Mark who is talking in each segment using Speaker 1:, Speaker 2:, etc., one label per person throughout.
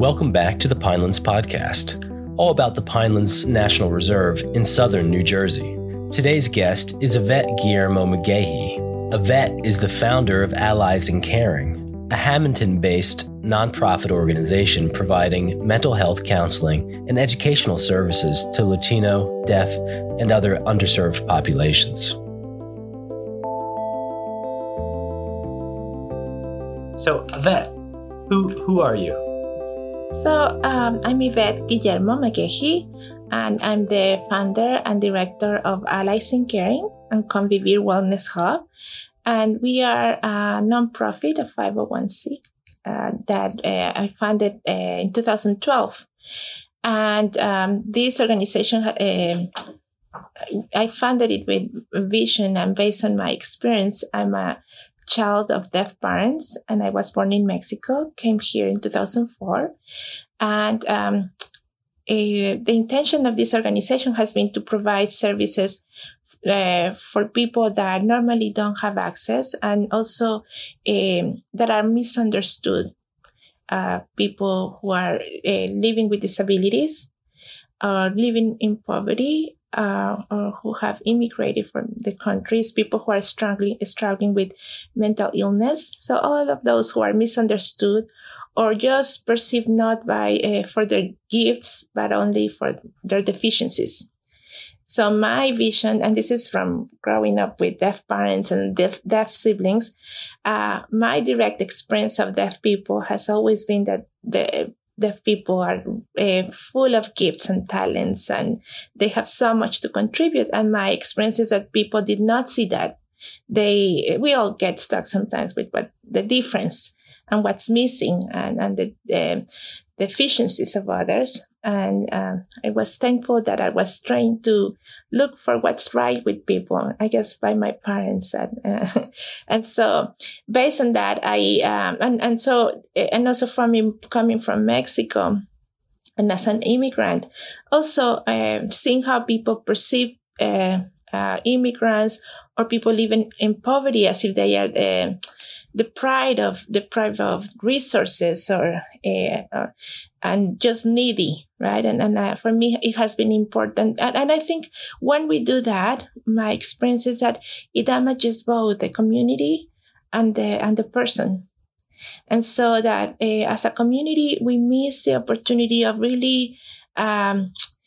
Speaker 1: Welcome back to the Pinelands Podcast, all about the Pinelands National Reserve in southern New Jersey. Today's guest is Yvette Guillermo McGahey. Yvette is the founder of Allies in Caring, a Hamilton based nonprofit organization providing mental health counseling and educational services to Latino, deaf, and other underserved populations. So, Yvette, who who are you?
Speaker 2: So, um, I'm Yvette Guillermo McGahey, and I'm the founder and director of Allies in Caring and Convivir Wellness Hub. And we are a nonprofit, a 501c, uh, that uh, I founded uh, in 2012. And um, this organization, uh, I founded it with vision and based on my experience. I'm a child of deaf parents, and I was born in Mexico, came here in 2004. And um, the intention of this organization has been to provide services uh, for people that normally don't have access and also um, that are misunderstood. Uh, people who are uh, living with disabilities or living in poverty uh, or who have immigrated from the countries, people who are struggling struggling with mental illness. So all of those who are misunderstood or just perceived not by uh, for their gifts but only for their deficiencies. So my vision, and this is from growing up with deaf parents and deaf, deaf siblings, uh, my direct experience of deaf people has always been that the deaf people are uh, full of gifts and talents and they have so much to contribute. And my experience is that people did not see that. They we all get stuck sometimes with what the difference and what's missing and, and the, the deficiencies of others and uh, I was thankful that I was trained to look for what's right with people. I guess by my parents, and uh, and so based on that, I um, and and so and also from coming from Mexico, and as an immigrant, also uh, seeing how people perceive uh, uh, immigrants or people living in poverty as if they are uh, deprived of deprived of resources or, uh, or and just needy right? And, and uh, for me it has been important. And, and i think when we do that my experience is that it damages both the community and the and the person. And so that uh, as a community we miss the opportunity of really um, eh,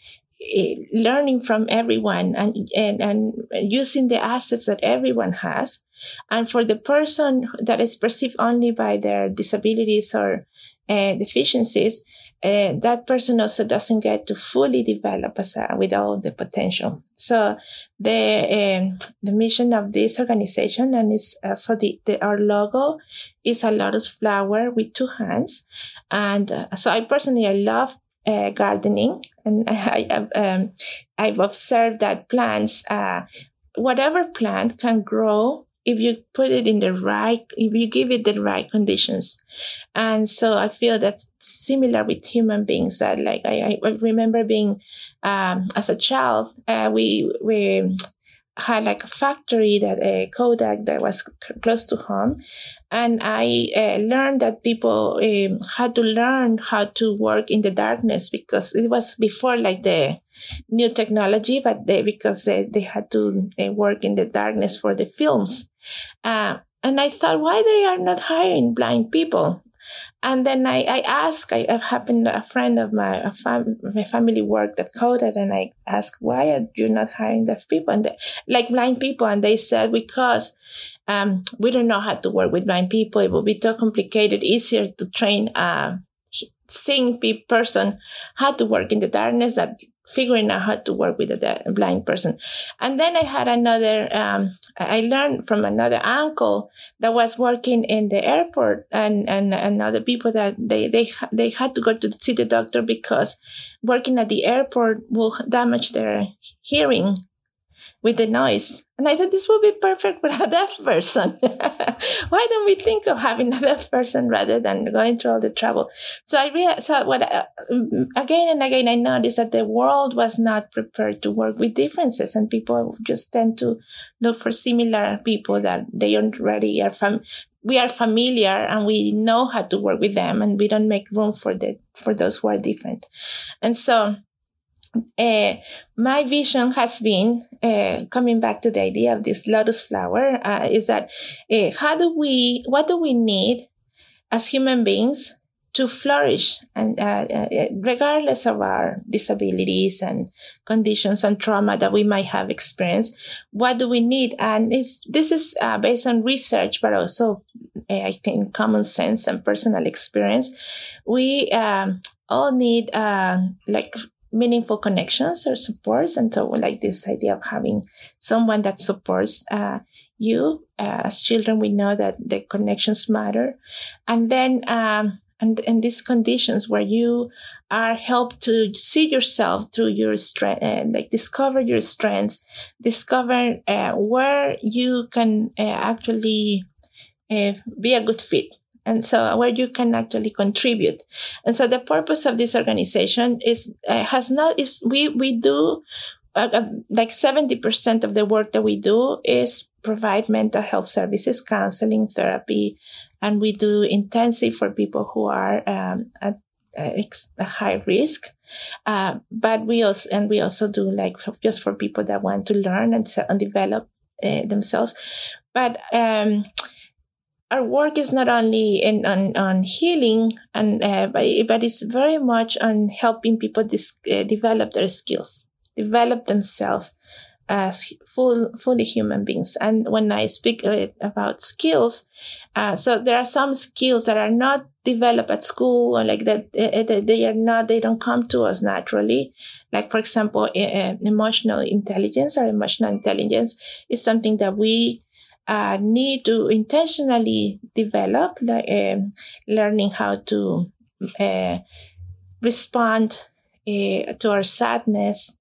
Speaker 2: learning from everyone and, and and using the assets that everyone has and for the person that is perceived only by their disabilities or uh, deficiencies, uh, that person also doesn't get to fully develop as a, with all the potential. So the the mission of this organization and is also the, the, our logo is a lotus flower with two hands, and so I personally I love uh, gardening, and I, have um, I've observed that plants, uh, whatever plant can grow if you put it in the right, if you give it the right conditions. And so I feel that's similar with human beings that like, I, I remember being, um, as a child, uh, we, we had like a factory that a uh, Kodak that was c- close to home, and I uh, learned that people um, had to learn how to work in the darkness because it was before like the new technology, but they, because they, they had to uh, work in the darkness for the films. Uh, and I thought, why they are not hiring blind people? And then I, I asked, I, I happened, a friend of my, a fam, my family worked at Kodak and I asked, why are you not hiring deaf people and like blind people? And they said, because um, we don't know how to work with blind people. It will be too complicated, easier to train a seeing person how to work in the darkness that figuring out how to work with a blind person. And then I had another, um, I learned from another uncle that was working in the airport and, and, and other people that they, they, they had to go to see the doctor because working at the airport will damage their hearing. With the noise. And I thought this would be perfect for a deaf person. Why don't we think of having a deaf person rather than going through all the trouble? So I realized, so what, uh, again and again, I noticed that the world was not prepared to work with differences and people just tend to look for similar people that they already are from. We are familiar and we know how to work with them and we don't make room for the, for those who are different. And so, uh, my vision has been uh, coming back to the idea of this lotus flower uh, is that uh, how do we what do we need as human beings to flourish and uh, uh, regardless of our disabilities and conditions and trauma that we might have experienced what do we need? And this is based on research but also i think common sense and personal experience. We um, all need like meaningful connections or supports. And so, like this idea of having someone that supports uh, you uh, as children, we know that the connections matter. And then, um, and in these conditions where you are helped to see yourself through your strength, uh, like discover your strengths, discover uh, where you can uh, actually be a good fit and so where you can actually contribute. And so the purpose of this organization is uh, has not is we we do uh, uh, like 70% of the work that we do is provide mental health services counseling therapy and we do intensive for people who are um, at a high risk. Uh, but we also and we also do like just for people that want to learn and, and develop uh, themselves. But um, our work is not only in on, on healing and uh, but, it's very much on helping people dis- uh, develop their skills develop themselves as full fully human beings. And when i speak uh, about skills uh, so there are some skills that are not developed at school or like that uh, they are not they don't come to us naturally. Like for example emotional intelligence or emotional intelligence is something that we uh, need to intentionally develop, uh, learning how to uh, respond uh, to our sadness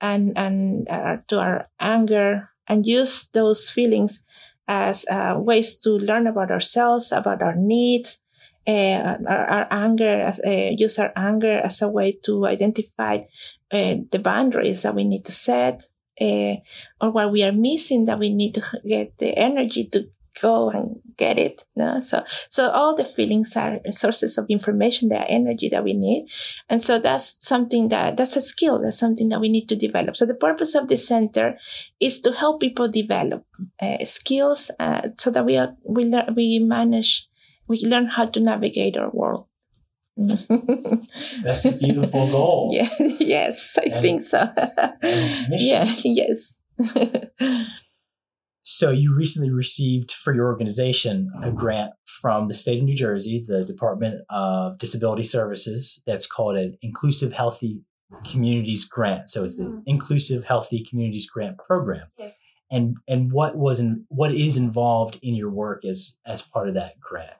Speaker 2: and and uh, to our anger, and use those feelings as uh, ways to learn about ourselves, about our needs. Our, our, anger, use our anger as a way to identify the boundaries that we need to set, uh, or what we are missing that we need to get the energy to go and get it. No? So, so all the feelings are sources of information, the energy that we need. And so that's something that, that's a skill. That's something that we need to develop. So the purpose of the center is to help people develop uh, skills uh, so that we are, we, we manage, we learn how to navigate our world.
Speaker 1: That's a beautiful goal.
Speaker 2: Yeah, yes, I and, think so. yeah, yes.
Speaker 1: so you recently received for your organization a grant from the state of New Jersey, the Department of Disability Services, that's called an Inclusive Healthy Communities Grant. So it's the mm-hmm. Inclusive Healthy Communities Grant Program. Yes. And and what was in, what is involved in your work as as part of that grant?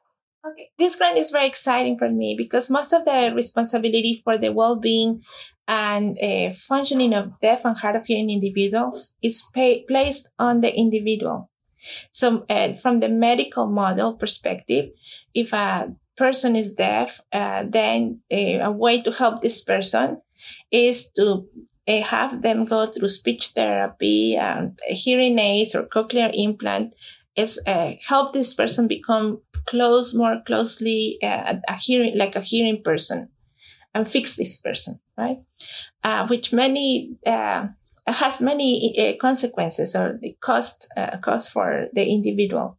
Speaker 2: Okay. This grant is very exciting for me because most of the responsibility for the well-being and uh, functioning of deaf and hard of hearing individuals is pay- placed on the individual. So, uh, from the medical model perspective, if a person is deaf, uh, then a way to help this person is to have them go through speech therapy, hearing aids, or cochlear implant, is uh, help this person become close more closely uh, a hearing like a hearing person and fix this person right? Uh, which many uh, has many uh, consequences or the cost uh, cost for the individual.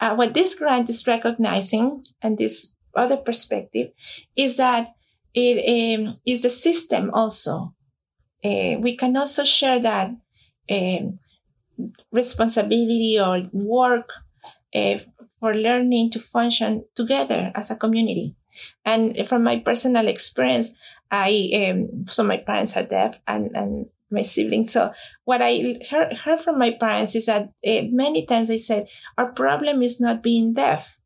Speaker 2: What this grant is recognizing and this other perspective is that it um, is a system also. We can also share that um, responsibility or work uh, for learning to function together as a community. And from my personal experience, I um, so my parents are deaf and, and my siblings. So what I heard, heard from my parents is that uh, many times they said our problem is not being deaf.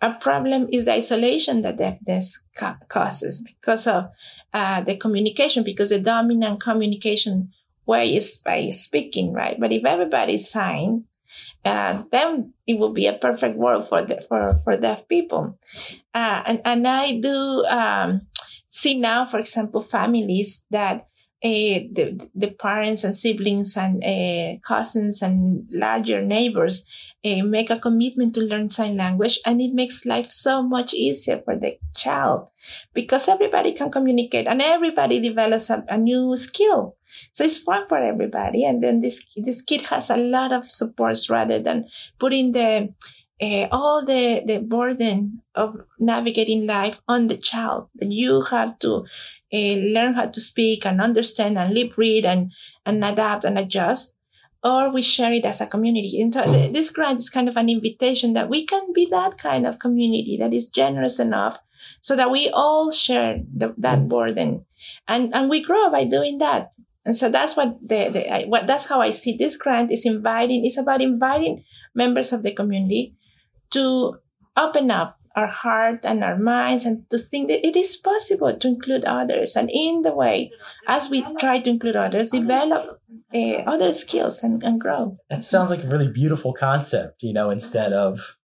Speaker 2: Our problem is the isolation that deafness ca- causes because of uh, the communication, because the dominant communication way is by speaking, right? But if everybody sign, uh, then it will be a perfect world for the, for for deaf people. Uh, and and I do um, see now, for example, families that uh, the, the parents and siblings and uh, cousins and larger neighbors uh, make a commitment to learn sign language and it makes life so much easier for the child because everybody can communicate and everybody develops a, a new skill so it's fun for everybody and then this this kid has a lot of supports rather than putting the uh, all the, the burden of navigating life on the child. You have to uh, learn how to speak and understand and lip read and, and adapt and adjust. Or we share it as a community. And so this grant is kind of an invitation that we can be that kind of community that is generous enough so that we all share the, that burden. And, and we grow by doing that. And so that's what the, the I, what that's how I see this grant is inviting. It's about inviting members of the community to open up our heart and our minds and to think that it is possible to include others and in the way as we try to include others develop uh, other skills and, and grow
Speaker 3: that sounds like a really beautiful concept you know instead of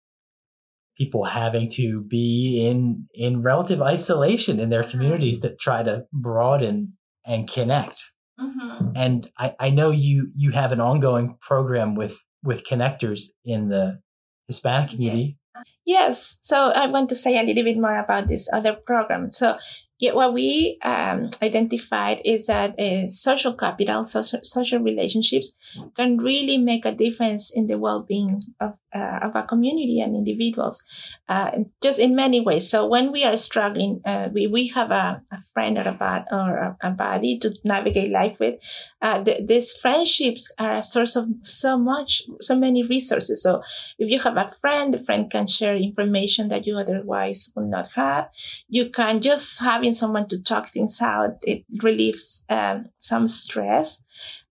Speaker 3: people having to be in in relative isolation in their communities that try to broaden and connect mm-hmm. and I, I know you you have an ongoing program with with connectors in the Hispanic community.
Speaker 2: Yes. Yes. So I want to say a little bit more about this other program. So yeah, what we um, identified is that uh, social capital, social, social relationships can really make a difference in the well-being of, uh, of a community and individuals, uh, just in many ways. So when we are struggling, uh, we, we have a, a friend or a, bad, or a, a buddy to navigate life with. Uh, the, these friendships are a source of so much, so many resources. So if you have a friend, the friend can share information that you otherwise would not have. You can just having having someone to talk things out, it relieves um, some stress.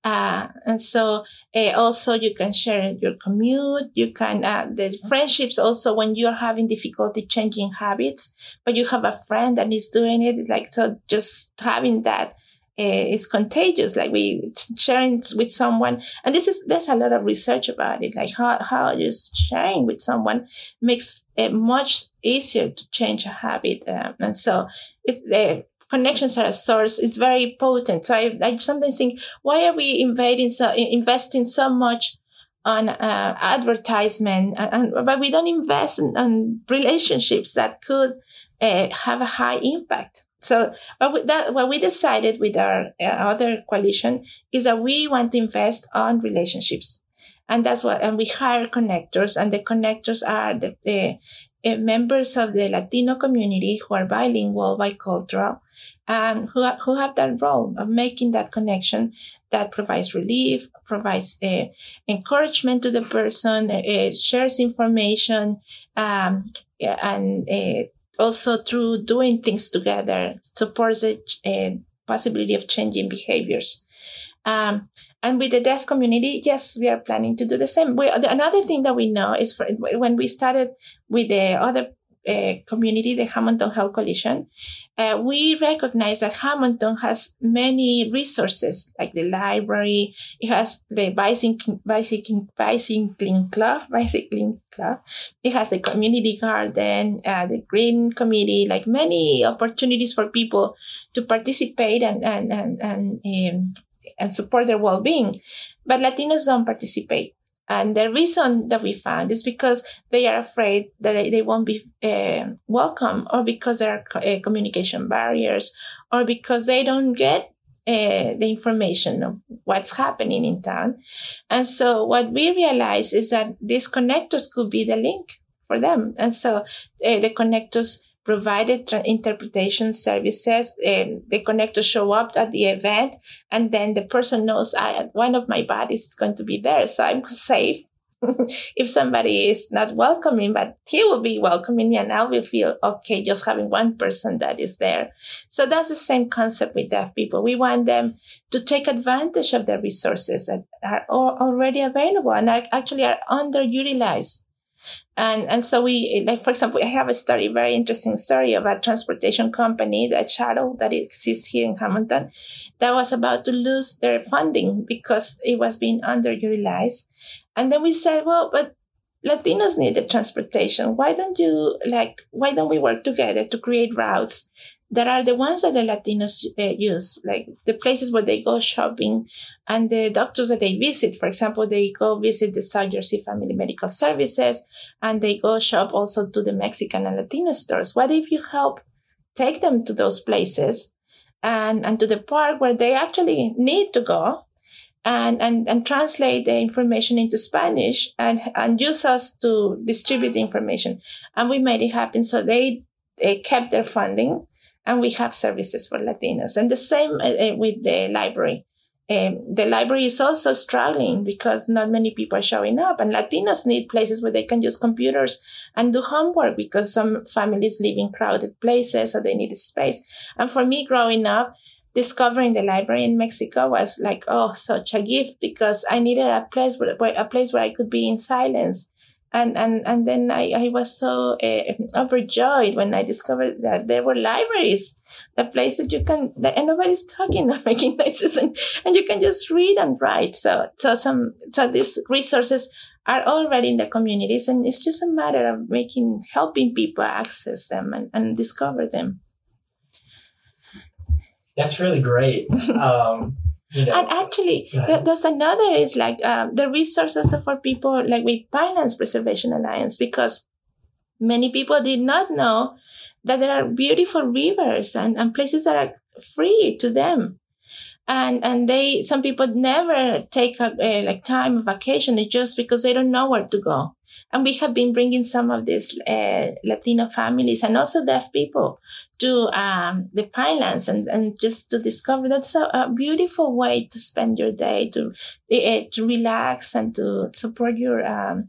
Speaker 2: Uh, and so uh, also you can share your commute. You can, uh, the friendships also when you're having difficulty changing habits, but you have a friend that is doing it. Like, so just having that uh, is contagious. Like we sharing with someone, and this is there's a lot of research about it. Like how how just sharing with someone makes it much easier to change a habit, um, and so if the connections are a source, it's very potent. So I, I sometimes think, why are we invading so investing so much? on uh, advertisement, and, and, but we don't invest in, on relationships that could uh, have a high impact. So what we, that, what we decided with our uh, other coalition is that we want to invest on relationships. And that's what, and we hire connectors and the connectors are the, members of the Latino community who are bilingual, bicultural, and who, who have that role of making that connection that provides relief, provides uh, encouragement to the person, uh, shares information, um, and uh, also through doing things together supports the possibility of changing behaviors. Um, and with the deaf community, yes, we are planning to do the same. We, another thing that we know is for, when we started with the other uh, community, the Hamilton Health Coalition, uh, we recognize that Hamilton has many resources like the library. It has the bicycling, bicycling, bicycling club, bicycling club. It has the community garden, uh, the green committee, like many opportunities for people to participate and and and and, um, and support their well-being. But Latinos don't participate. And the reason that we found is because they are afraid that they won't be uh, welcome, or because there are uh, communication barriers, or because they don't get uh, the information of what's happening in town. And so, what we realize is that these connectors could be the link for them. And so, the connectors provided tra- interpretation services. Um, the connectors show up at the event, and then the person knows I, one of my buddies is going to be there, so I'm safe. if somebody is not welcoming, but he will be welcoming me, and I will feel okay just having one person that is there. So that's the same concept with deaf people. We want them to take advantage of the resources that are already available and are actually are underutilized And, and so we, like, for example, I have a story, very interesting story of a transportation company, that shuttle that exists here in Hamilton, that was about to lose their funding because it was being underutilized. And then we said, well, but Latinos need the transportation. Why don't you like? Why don't we work together to create routes that are the ones that the Latinos uh, use, like the places where they go shopping and the doctors that they visit. For example, they go visit the South Jersey Family Medical Services and they go shop also to the Mexican and Latino stores. What if you help take them to those places and, and to the park where they actually need to go and, and, and translate the information into Spanish and, and use us to distribute the information. And we made it happen. So they, they kept their funding and we have services for Latinos. And the same uh, with the library. Um, the library is also struggling because not many people are showing up, and Latinos need places where they can use computers and do homework because some families live in crowded places, so they need space. And for me, growing up, discovering the library in Mexico was like, oh, such a gift because I needed a place where, a place where I could be in silence and and and then I, I was so uh, overjoyed when I discovered that there were libraries, the place that you can that and nobody's talking or making noises, and, and you can just read and write. So so some so these resources are already in the communities, and it's just a matter of making helping people access them and, and discover them.
Speaker 3: That's really great. Um,
Speaker 2: and actually, th- there's another is like um, the resources for people like with Pinelands Preservation Alliance because many people did not know that there are beautiful rivers and, and places that are free to them. And and they some people never take a, a, like time vacation just because they don't know where to go and we have been bringing some of these uh, latino families and also deaf people to um, the pinelands and, and just to discover that's a, a beautiful way to spend your day to uh, to relax and to support your um,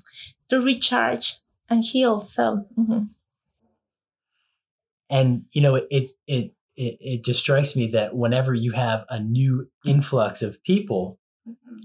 Speaker 2: to recharge and heal so mm-hmm.
Speaker 3: and you know it it it, it just strikes me that whenever you have a new influx of people.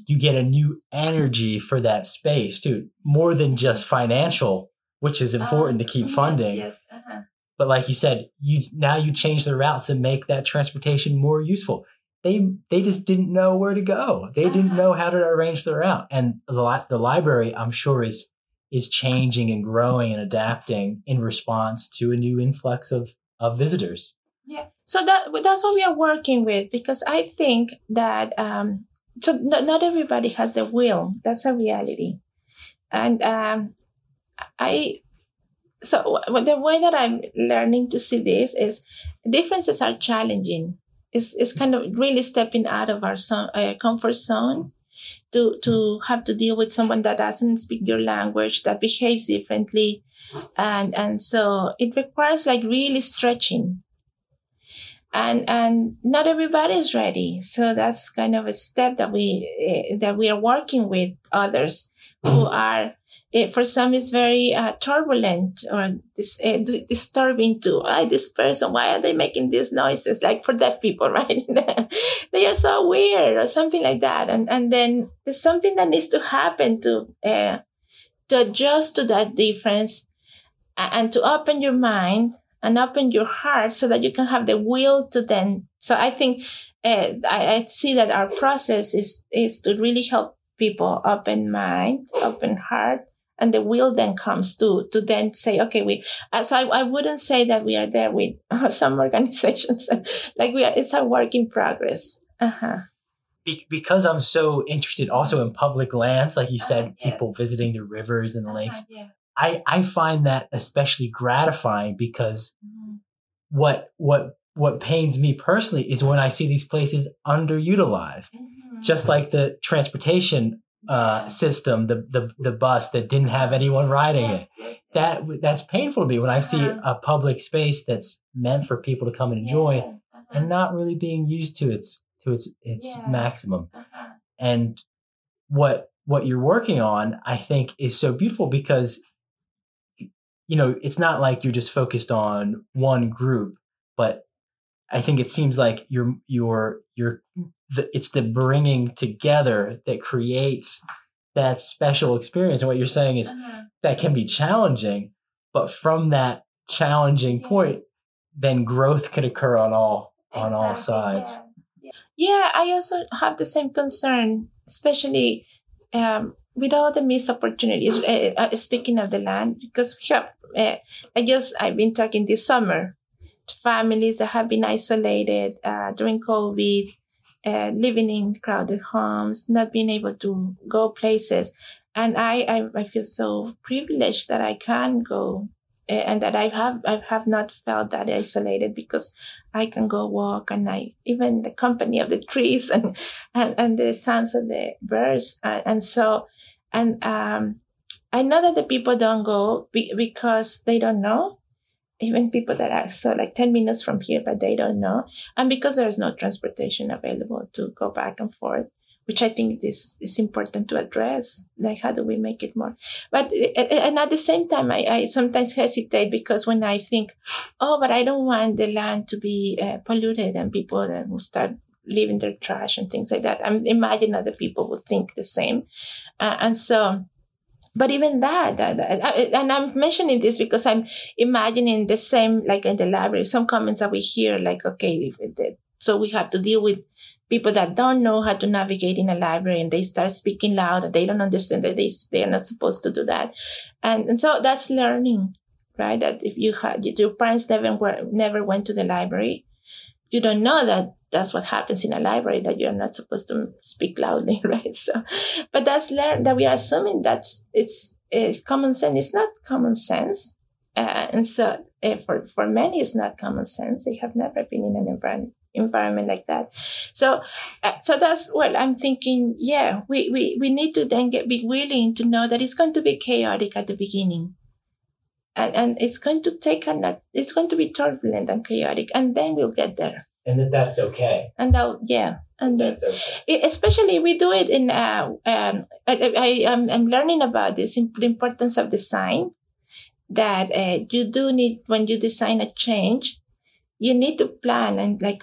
Speaker 3: You get a new energy for that space too, more than just financial, which is important to keep funding. Yes, yes. Uh-huh. But like you said, you now you change the routes and make that transportation more useful. They they just didn't know where to go. They uh-huh. didn't know how to arrange the route. And the, the library, I'm sure, is is changing and growing and adapting in response to a new influx of of visitors.
Speaker 2: Yeah. So that that's what we are working with because I think that um, so not, not everybody has the will. That's a reality, and um, I. So the way that I'm learning to see this is differences are challenging. It's, it's kind of really stepping out of our so, uh, comfort zone to to have to deal with someone that doesn't speak your language that behaves differently and and so it requires like really stretching and and not everybody is ready. So that's kind of a step that we uh, that we are working with others who are uh, for some it's very uh, turbulent or dis- disturbing to oh, this person? Why are they making these noises? Like for deaf people right? They are so weird or something like that. And and then there's something that needs to happen to to adjust to that difference and to open your mind and open your heart so that you can have the will to then. So I think uh, I, I, see that our process is is to really help people open mind, open heart, and the will then comes to to then say, okay, we. Uh, so I, I wouldn't say that we are there with uh, some organizations, like we are. It's a work in progress. Uh-huh
Speaker 3: because I'm so interested also in public lands, like you said, uh, yes. people visiting the rivers and the uh-huh, lakes. Yeah. I, I find that especially gratifying because mm-hmm. what what what pains me personally is when I see these places underutilized. Mm-hmm. Just like the transportation uh, yeah. system, the, the the bus that didn't have anyone riding yes, it. Yes, that that's painful to me when I see uh-huh. a public space that's meant for people to come and enjoy uh-huh. and not really being used to its to its its yeah. maximum. Uh-huh. And what what you're working on, I think, is so beautiful because you know, it's not like you're just focused on one group, but I think it seems like you're you're you're the, it's the bringing together that creates that special experience. And what you're saying is
Speaker 2: Uh-huh.
Speaker 3: that can be challenging, but from that challenging point, then growth could occur on all on all sides.
Speaker 2: Yeah. yeah, I also have the same concern, especially um, with all the missed opportunities. Uh, speaking of the land, because we have, uh, I just I've been talking this summer to families that have been isolated uh, during COVID, living in crowded homes, not being able to go places, and I I, I feel so privileged that I can go. And that I have, I have not felt that isolated because I can go walk and I even the company of the trees and and, and the sounds of the birds and, and so and um, I know that the people don't go be, because they don't know even people that are so like 10 minutes from here but they don't know and because there's no transportation available to go back and forth which I think this is important to address. Like, how do we make it more? But and at the same time, I, I sometimes hesitate because when I think, oh, but I don't want the land to be uh, polluted and people that will start leaving their trash and things like that. I'm imagine other people would think the same, uh, and so. But even that, that, that- and I'm mentioning this because I'm imagining the same, like in the library, some comments that we hear, like, okay, so we have to deal with people that don't know how to navigate in a library and they start speaking loud and they don't understand that they, they are not supposed to do that. And, and so that's learning, right? That if you had, your parents never, were, never went to the library, you don't know that that's what happens in a library, that you're not supposed to speak loudly, right? So, but that's learn that we are assuming that it's, it's common sense. It's not common sense. Uh, and so uh, for, for many, it's not common sense. They have never been in an environment environment like that. So, uh, so that's what I'm thinking. Yeah, we, we, we need to then get be willing to know that it's going to be chaotic at the beginning. And, and it's going to take a it's going to be turbulent and chaotic, and then we'll get there.
Speaker 3: And that that's okay.
Speaker 2: And that, yeah, and
Speaker 3: That's okay.
Speaker 2: it- especially we do it in. Uh, um, I, I am I'm learning about this the importance of design. That uh, you do need when you design a change, you need to plan and like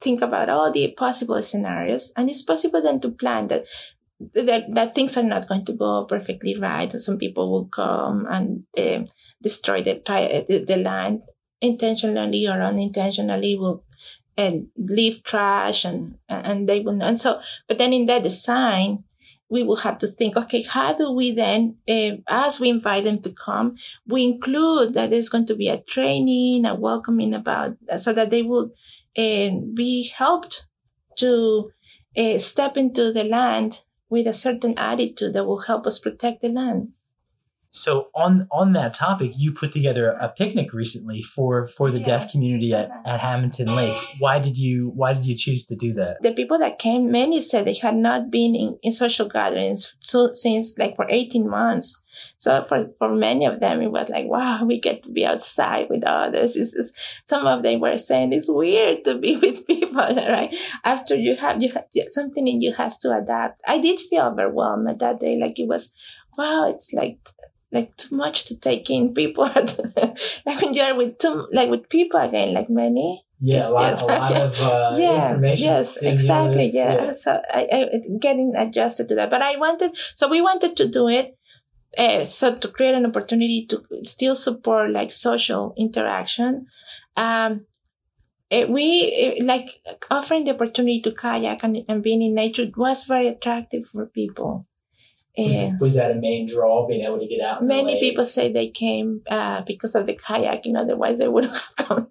Speaker 2: think about all the possible scenarios and it's possible then to plan that that, that things are not going to go perfectly right some people will come and uh, destroy the, tri- the the land intentionally or unintentionally will and leave trash and and they will and so but then in that design we will have to think okay how do we then uh, as we invite them to come we include that there's going to be a training a welcoming about so that they will uh, be helped to uh, step into the land with a certain attitude that will help us protect the land
Speaker 3: So on on that topic, you put together a picnic recently for for the
Speaker 2: Yeah.
Speaker 3: deaf community at, at Hamilton Lake. Why did you why did you choose to do that?
Speaker 2: the people that came many said they had not been in, in social gatherings so, since like for 18 months so for, for many of them it was like wow we get to be outside with others this is some of them were saying it's weird to be with people right after you have you have something in you has to adapt i did feel overwhelmed that day like it was wow it's like like too much to take in. People like when you're with two like with people again like many.
Speaker 3: Yeah,
Speaker 2: Yes,
Speaker 3: a lot,
Speaker 2: yes.
Speaker 3: a lot of uh,
Speaker 2: yeah
Speaker 3: information.
Speaker 2: yes exactly
Speaker 3: stimulus,
Speaker 2: yeah, so I, I getting adjusted to that. But i wanted so we wanted to do it uh, so to create an opportunity to still support like social interaction. Um eh, we eh, like offering the opportunity to kayak and, and being in nature was very attractive for people
Speaker 3: Was,
Speaker 2: Eh,
Speaker 3: was that a main draw? Being able to get out.
Speaker 2: Many
Speaker 3: lake?
Speaker 2: people say they came uh, because of the kayaking, otherwise they wouldn't have come.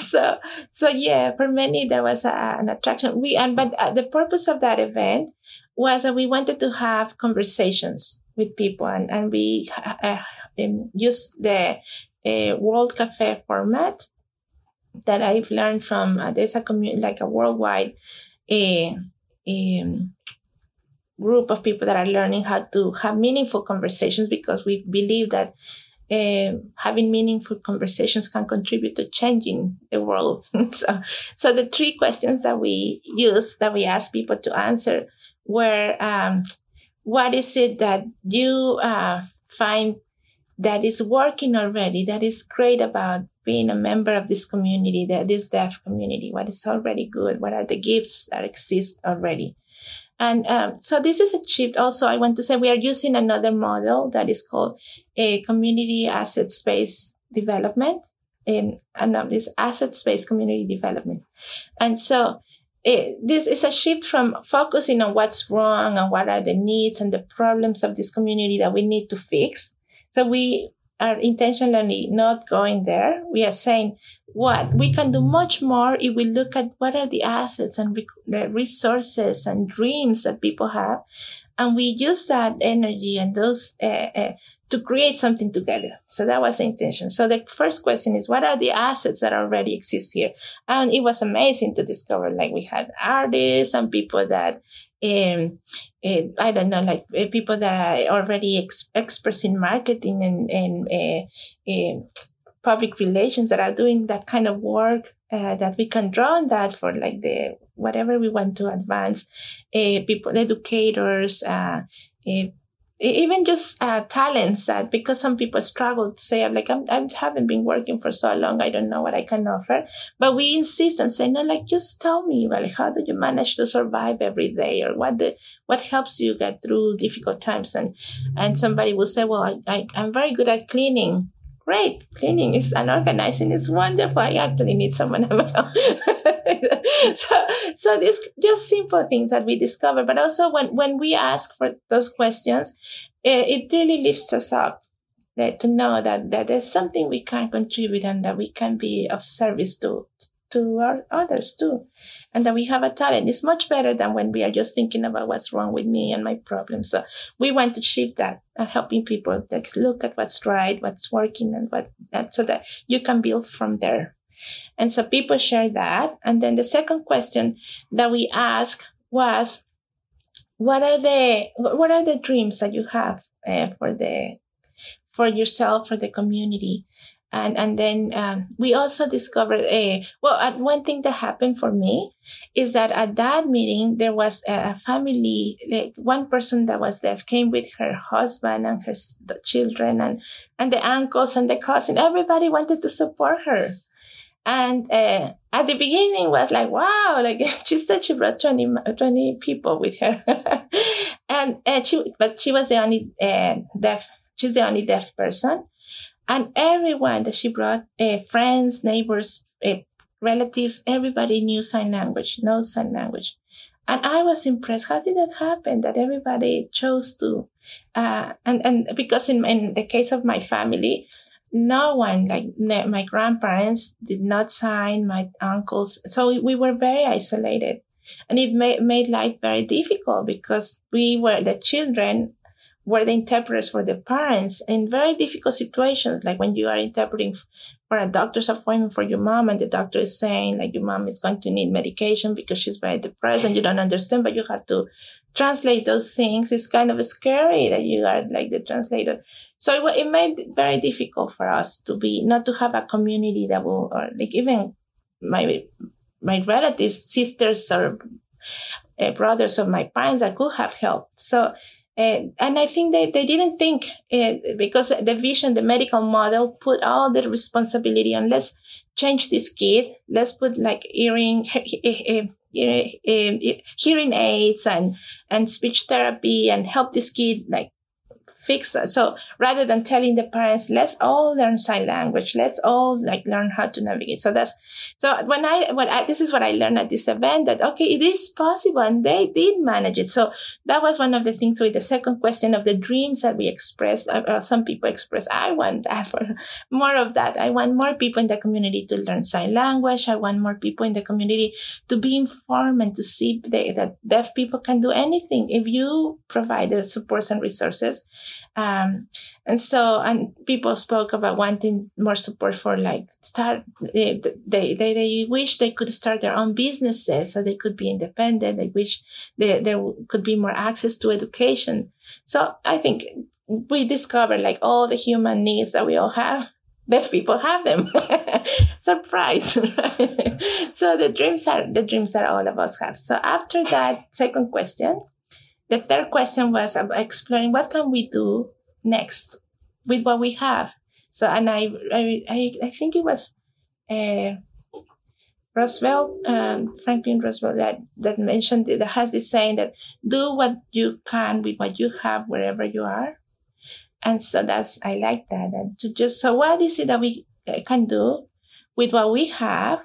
Speaker 2: so, so yeah, for many there was a, an attraction. We and but uh, the purpose of that event was that we wanted to have conversations with people, and and we uh, um, used the uh, World Cafe format that I've learned from. Uh, there's a community like a worldwide. Uh, um, group of people that are learning how to have meaningful conversations because we believe that uh, having meaningful conversations can contribute to changing the world. so, so the three questions that we use that we ask people to answer were um, what is it that you uh, find that is working already that is great about being a member of this community that this deaf community? What is already good? What are the gifts that exist already And um, so this is achieved. Also, I want to say we are using another model that is called a community asset-based development. In, and this asset-based community development. And so it, this is a shift from focusing on what's wrong and what are the needs and the problems of this community that we need to fix. So we are intentionally not going there. We are saying what we can do much more if we look at what are the assets and resources and dreams that people have. And we use that energy and those uh, uh, to create something together. So that was the intention. So the first question is, what are the assets that already exist here? And it was amazing to discover, like we had artists and people that, um, uh, I don't know, like uh, people that are already ex- experts in marketing and, and uh, public relations that are doing that kind of work that we can draw on that for like the whatever we want to advance people educators uh, even just uh, talents that because some people struggle to say I'm like I'm, I haven't been working for so long I don't know what I can offer. But we insist and say no like just tell me well how do you manage to survive every day? Or what the what helps you get through difficult times? And and somebody will say well I, I I'm very good at cleaning. Great cleaning is and organizing is wonderful. I actually need someone so so this just simple things that we discover but also when when we ask for those questions it, it really lifts us up that to know that that there's something we can contribute and that we can be of service to to our others too. And that we have a talent. It's much better than when we are just thinking about what's wrong with me and my problems. So we want to shift that and helping people that look at what's right what's working and what that so that you can build from there and so people share that. And then the second question that we asked was what are the what are the dreams that you have uh, for the for yourself for the community? And and then um, we also discovered a well uh, one thing that happened for me is that at that meeting there was a family like one person that was there came with her husband and her children and and the uncles and the cousin. Everybody wanted to support her and uh, at the beginning was like wow like she said she brought 20, 20 people with her and uh, she but she was the only uh, deaf she's the only deaf person and everyone that she brought, uh, friends, neighbors, uh, relatives, everybody knew sign language, knows sign language. And I was impressed. How did that happen? That everybody chose to, uh, and and because in, in the case of my family, no one like my grandparents did not sign, my uncles, so we were very isolated, and it made made life very difficult because we were the children were the interpreters for the parents in very difficult situations, like when you are interpreting for a doctor's appointment for your mom and the doctor is saying like your mom is going to need medication because she's very depressed and you don't understand, but you have to translate those things. It's kind of scary that you are like the translator. So it, it made it very difficult for us to be, not to have a community that will, or like even my, my relatives, sisters or uh, brothers of my parents that could have helped. So uh, and I think they, they didn't think uh, because the vision, the medical model put all the responsibility on let's change this kid. Let's put like hearing, hearing aids and, and speech therapy and help this kid like fix it. So rather than telling the parents, let's all learn sign language, let's all like learn how to navigate. So that's so when I what I this is what I learned at this event that okay, it is possible and they did manage it. So that was one of the things with the second question of the dreams that we expressed. Uh, uh some people express, I want that for more of that. I want more people in the community to learn sign language. I want more people in the community to be informed and to see that deaf people can do anything if you provide the supports and resources. Um, and so, and people spoke about wanting more support for like start, they, they, they, wish they could start their own businesses so they could be independent. They wish they, there could be more access to education. So I think we discovered like all the human needs that we all have deaf people have them. Surprise! so the dreams are the dreams that all of us have. So after that second question, the third question was about exploring what can we do next with what we have. So, and I, I, I, I think it was, uh, Roosevelt, um, Franklin Roosevelt, that that mentioned that has this saying that do what you can with what you have wherever you are, and so that's I like that. And to just so what is it that we uh, can do with what we have,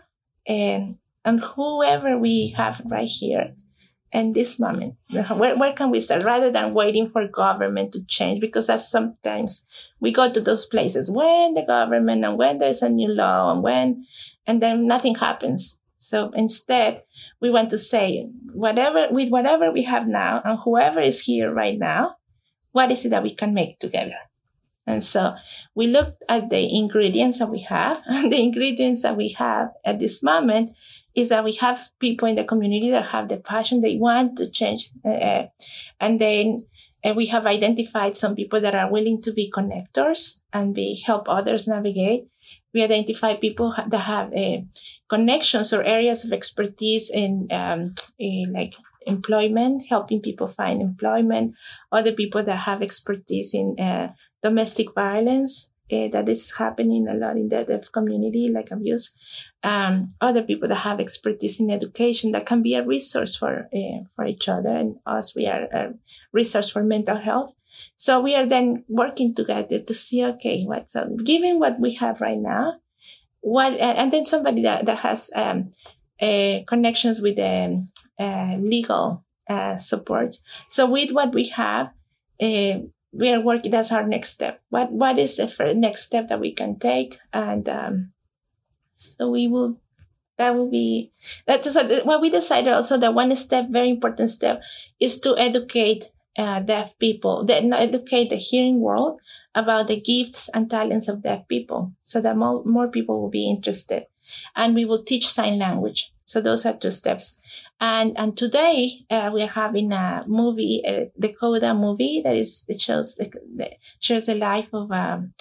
Speaker 2: and and whoever we have right here in this moment. Where, where can we start? Rather than waiting for government to change because that's sometimes we go to those places when the government and when there's a new law and when and then nothing happens. So instead we want to say whatever with whatever we have now and whoever is here right now what is it that we can make together and so we looked at the ingredients that we have. And the ingredients that we have at this moment is that we have people in the community that have the passion they want to change uh, uh and then we have identified some people that are willing to be connectors and be help others navigate. We identify people that have uh, connections or areas of expertise in, um, in like employment helping people find employment other people that have expertise in uh, domestic violence uh, that is happening a lot in the deaf community, like abuse. Um, other people that have expertise in education that can be a resource for uh, for each other, and us, we are a resource for mental health. So we are then working together to see, okay, what's uh, given what we have right now, what, and then somebody that that has um, uh, connections with the um, legal uh, support. So with what we have. Uh, we are working that's our next step. What what is the next step that we can take? And um, so we will that will be that is what we decided also that one step very important step is to educate uh, deaf people that educate the hearing world about the gifts and talents of deaf people so that more, more people will be interested. And we will teach sign language so those are two steps and and today uh, we are having a movie, uh, the Coda movie that is it shows the, the shows the life of a um,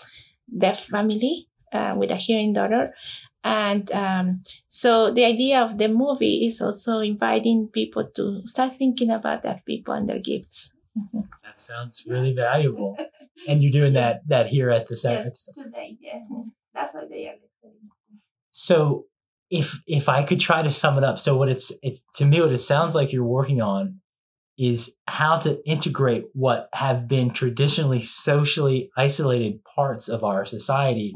Speaker 2: deaf family uh, with a hearing daughter. And um, so the idea of the movie is also inviting people to start thinking about deaf people and their gifts.
Speaker 3: That sounds really valuable. and you're doing that that here at the center.
Speaker 2: Yes, today. Yeah, that's what they are.
Speaker 3: So if if I could try to sum it up, so what it's it to me what it sounds like you're working on is how to integrate what have been traditionally socially isolated parts of our society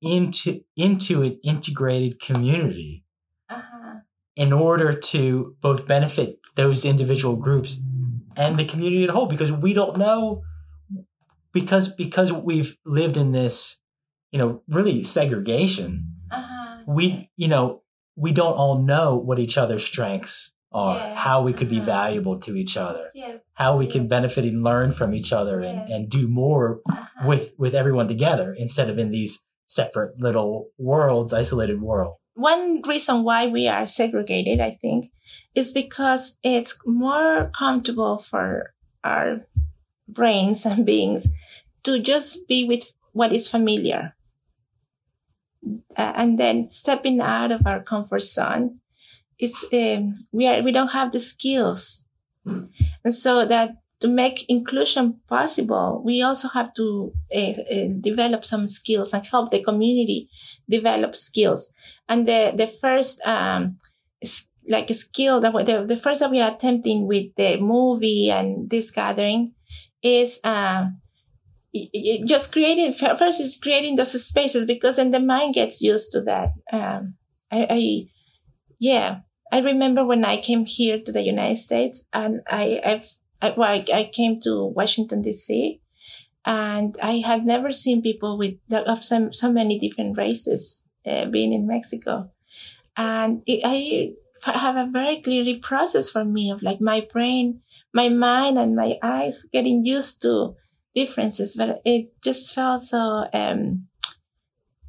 Speaker 3: into into an integrated community uh-huh. in order to both benefit those individual groups and the community at a whole because we don't know because because we've lived in this you know really segregation we you know we don't all know what each other's strengths are yeah. how we could be uh-huh. valuable to each other
Speaker 2: yes.
Speaker 3: how we yes. can benefit and learn from each other and, yes. and do more uh-huh. with with everyone together instead of in these separate little worlds isolated world
Speaker 2: one reason why we are segregated i think is because it's more comfortable for our brains and beings to just be with what is familiar uh, and then stepping out of our comfort zone it's um, we are we don't have the skills. And so that to make inclusion possible we also have to uh, uh, develop some skills and help the community develop skills. And the the first um, like a skill that the, the first that we are attempting with the movie and this gathering is um, just creating first is creating those spaces because then the mind gets used to that. Um, I, I, yeah i remember when i came here to the united states and i i've I, well, I, I came to washington dc and i had never seen people with of so, so many different races uh, being in mexico. And it, i have a very clearly process for me of like my brain my mind and my eyes getting used to differences, but it just felt so. Um,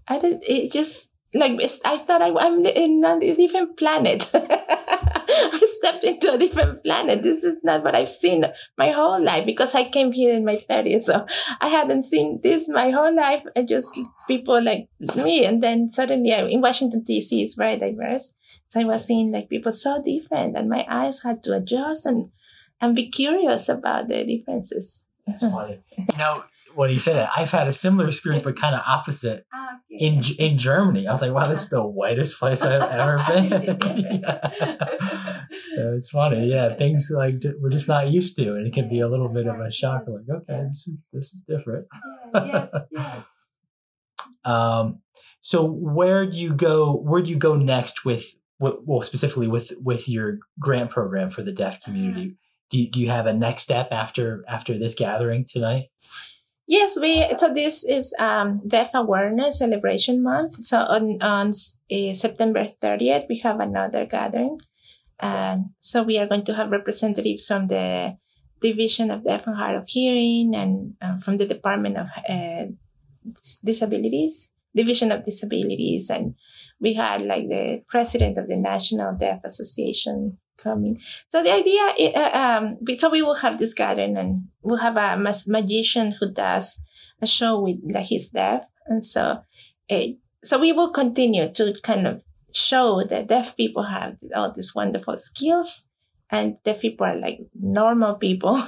Speaker 2: I did. It just like I thought I, am in a different planet. I stepped into a different planet. This is not what I've seen my whole life because I came here in my 30s. So I hadn't seen this my whole life. I just people like me. And then suddenly I, in Washington, D.C. is very diverse. So I was seeing like people so different and my eyes had to adjust and, and be curious about the differences.
Speaker 3: That's funny. you know, when you say that, I've had a similar experience, but kind of opposite ah, in in Germany. I was like, wow, this is the uh-huh. whitest place I've ever been. yeah. So it's funny, yeah. Things like we're just not used to, and it can be a little bit of a shock. Like, okay, this is this is different. yes, yes. Um, so where do you go? Where do you go next with? Well, specifically with with your grant program for the deaf uh-huh. community. Do you, do you have a next step after after this gathering tonight?
Speaker 2: Yes, we. So this is um, Deaf Awareness Celebration Month. So on on uh, September thirtieth, we have another gathering, so we are going to have representatives from the Division of Deaf and Hard of Hearing and um, from the Department of uh, Disabilities, Division of Disabilities, and we had like the president of the National Deaf Association coming. So the idea, uh, um, so we will have this garden and we'll have a magician who does a show with like his deaf, and so, it, so we will continue to kind of show that deaf people have all these wonderful skills, and deaf people are like normal people,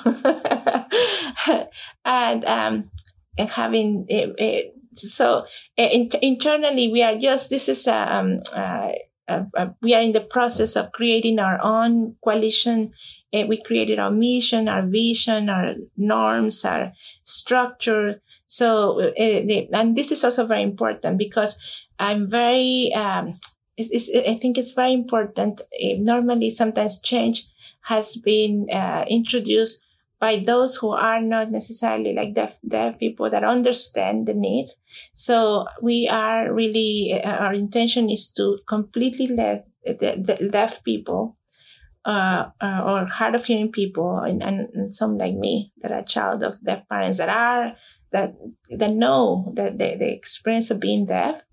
Speaker 2: and um, and having uh, so in, internally we are just this is um, uh, uh, uh, we are in the process of creating our own coalition. Uh, we created our mission, our vision, our norms, our structure. So, uh, the, and this is also very important because I'm very, um, it's, it's, I think it's very important. normally, sometimes change has been uh, introduced by those who are not necessarily like deaf, deaf people that understand the needs. So we are really, uh, our intention is to completely let the, deaf people uh, uh, or hard of hearing people and, and, some like me that are child of deaf parents that are that that know that the, the experience of being deaf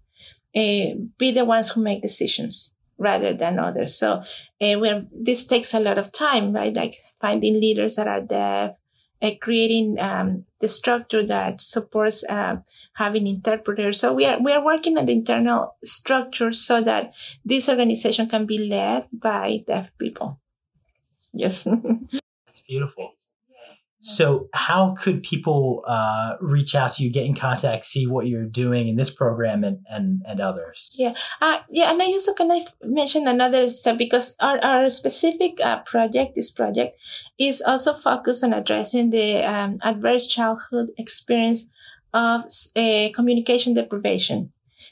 Speaker 2: uh, be the ones who make decisions rather than others. So uh, this takes a lot of time, right? Like finding leaders that are deaf, creating um, the structure that supports uh, having interpreters. So we are we are working on the internal structure so that this organization can be led by deaf people. Yes,
Speaker 3: that's beautiful. So, how could people uh, reach out to you, get in contact, see what you're doing in this program and and, and others?
Speaker 2: Yeah, uh, yeah, and I also can I mention another step because our our specific uh, project, this project, is also focused on addressing the um, adverse childhood experience of uh, communication deprivation.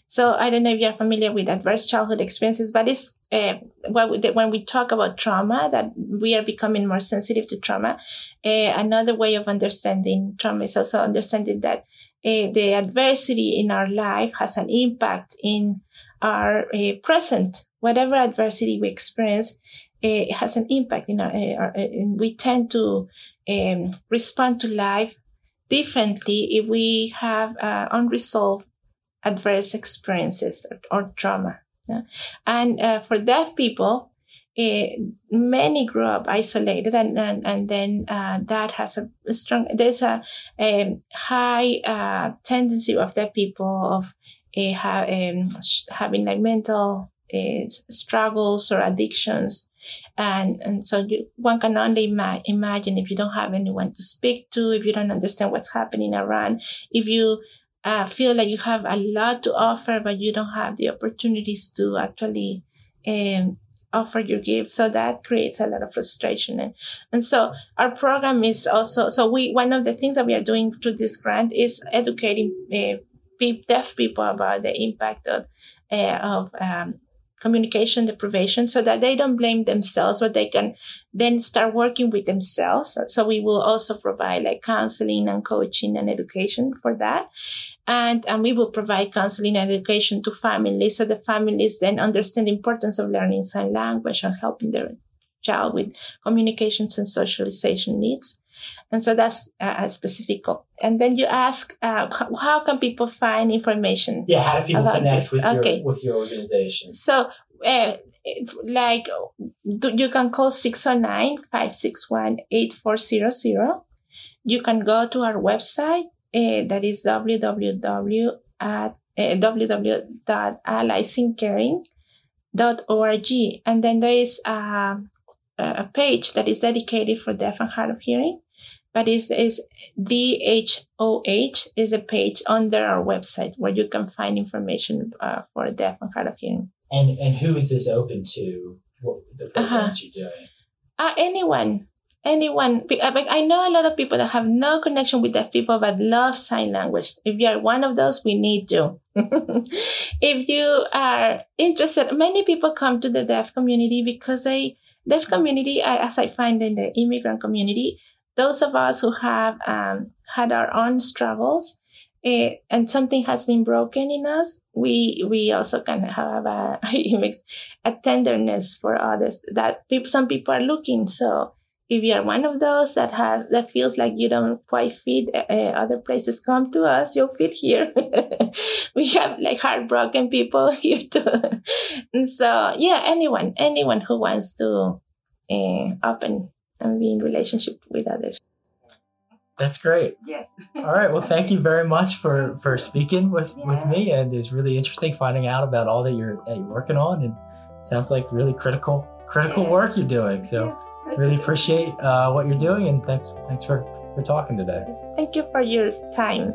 Speaker 2: So I don't know if you're familiar with adverse childhood experiences, but it's uh, when we talk about trauma that we are becoming more sensitive to trauma. Uh, another way of understanding trauma is also understanding that uh, the adversity in our life has an impact in our present. Whatever adversity we experience, has an impact in our. our we tend to um, respond to life differently if we have uh, unresolved adverse experiences or, or trauma. Yeah? And uh, for deaf people, uh, many grew up isolated, and and, and then uh, that has a, a, strong. There's a, a high uh, tendency of deaf people of eh, ha, um, having like mental eh, struggles or addictions, and and so you, one can only ima- imagine if you don't have anyone to speak to, if you don't understand what's happening around, if you uh, feel like you have a lot to offer, but you don't have the opportunities to actually um, offer your gifts. So that creates a lot of frustration. And, and so our program is also, so we, one of the things that we are doing through this grant is educating uh, deaf people about the impact of, uh, of um, communication deprivation so that they don't blame themselves but they can then start working with themselves. So we will also provide like counseling and coaching and education for that. And, and we will provide counseling and education to families so the families then understand the importance of learning sign language and helping their child with communications and socialization needs and so that's a specific. And then you ask, uh, how can people find information?
Speaker 3: Yeah, how do people connect with, okay. your, with your organization?
Speaker 2: So, uh, like, you can call 609 561 8400. You can go to our website, uh, that is www at uh, And then there is a, a page that is dedicated for deaf and hard of hearing but it's, it's DHOH is a page under our website where you can find information uh, for deaf and hard of hearing.
Speaker 3: And and who is this open to? What the programs uh-huh. you're doing?
Speaker 2: Uh, anyone, anyone. Uh, I know a lot of people that have no connection with deaf people but love sign language. If you are one of those, we need you. if you are interested, many people come to the deaf community because they deaf community, as I find in the immigrant community, those of us who have um, had our own struggles uh, and something has been broken in us, we we also can have a, a tenderness for others that people, some people are looking. So if you are one of those that has that feels like you don't quite fit uh, other places, come to us. You'll fit here. we have like heartbroken people here too. and so yeah, anyone, anyone who wants to uh, open and be in relationship with others.
Speaker 3: That's great.
Speaker 2: Yes.
Speaker 3: All right. Well, thank you very much for for speaking with yeah. with me, and it's really interesting finding out about all that you're that you're working on, and sounds like really critical critical yeah. work you're doing. So, really appreciate uh, what you're doing, and thanks thanks for for talking today.
Speaker 2: Thank you for your time.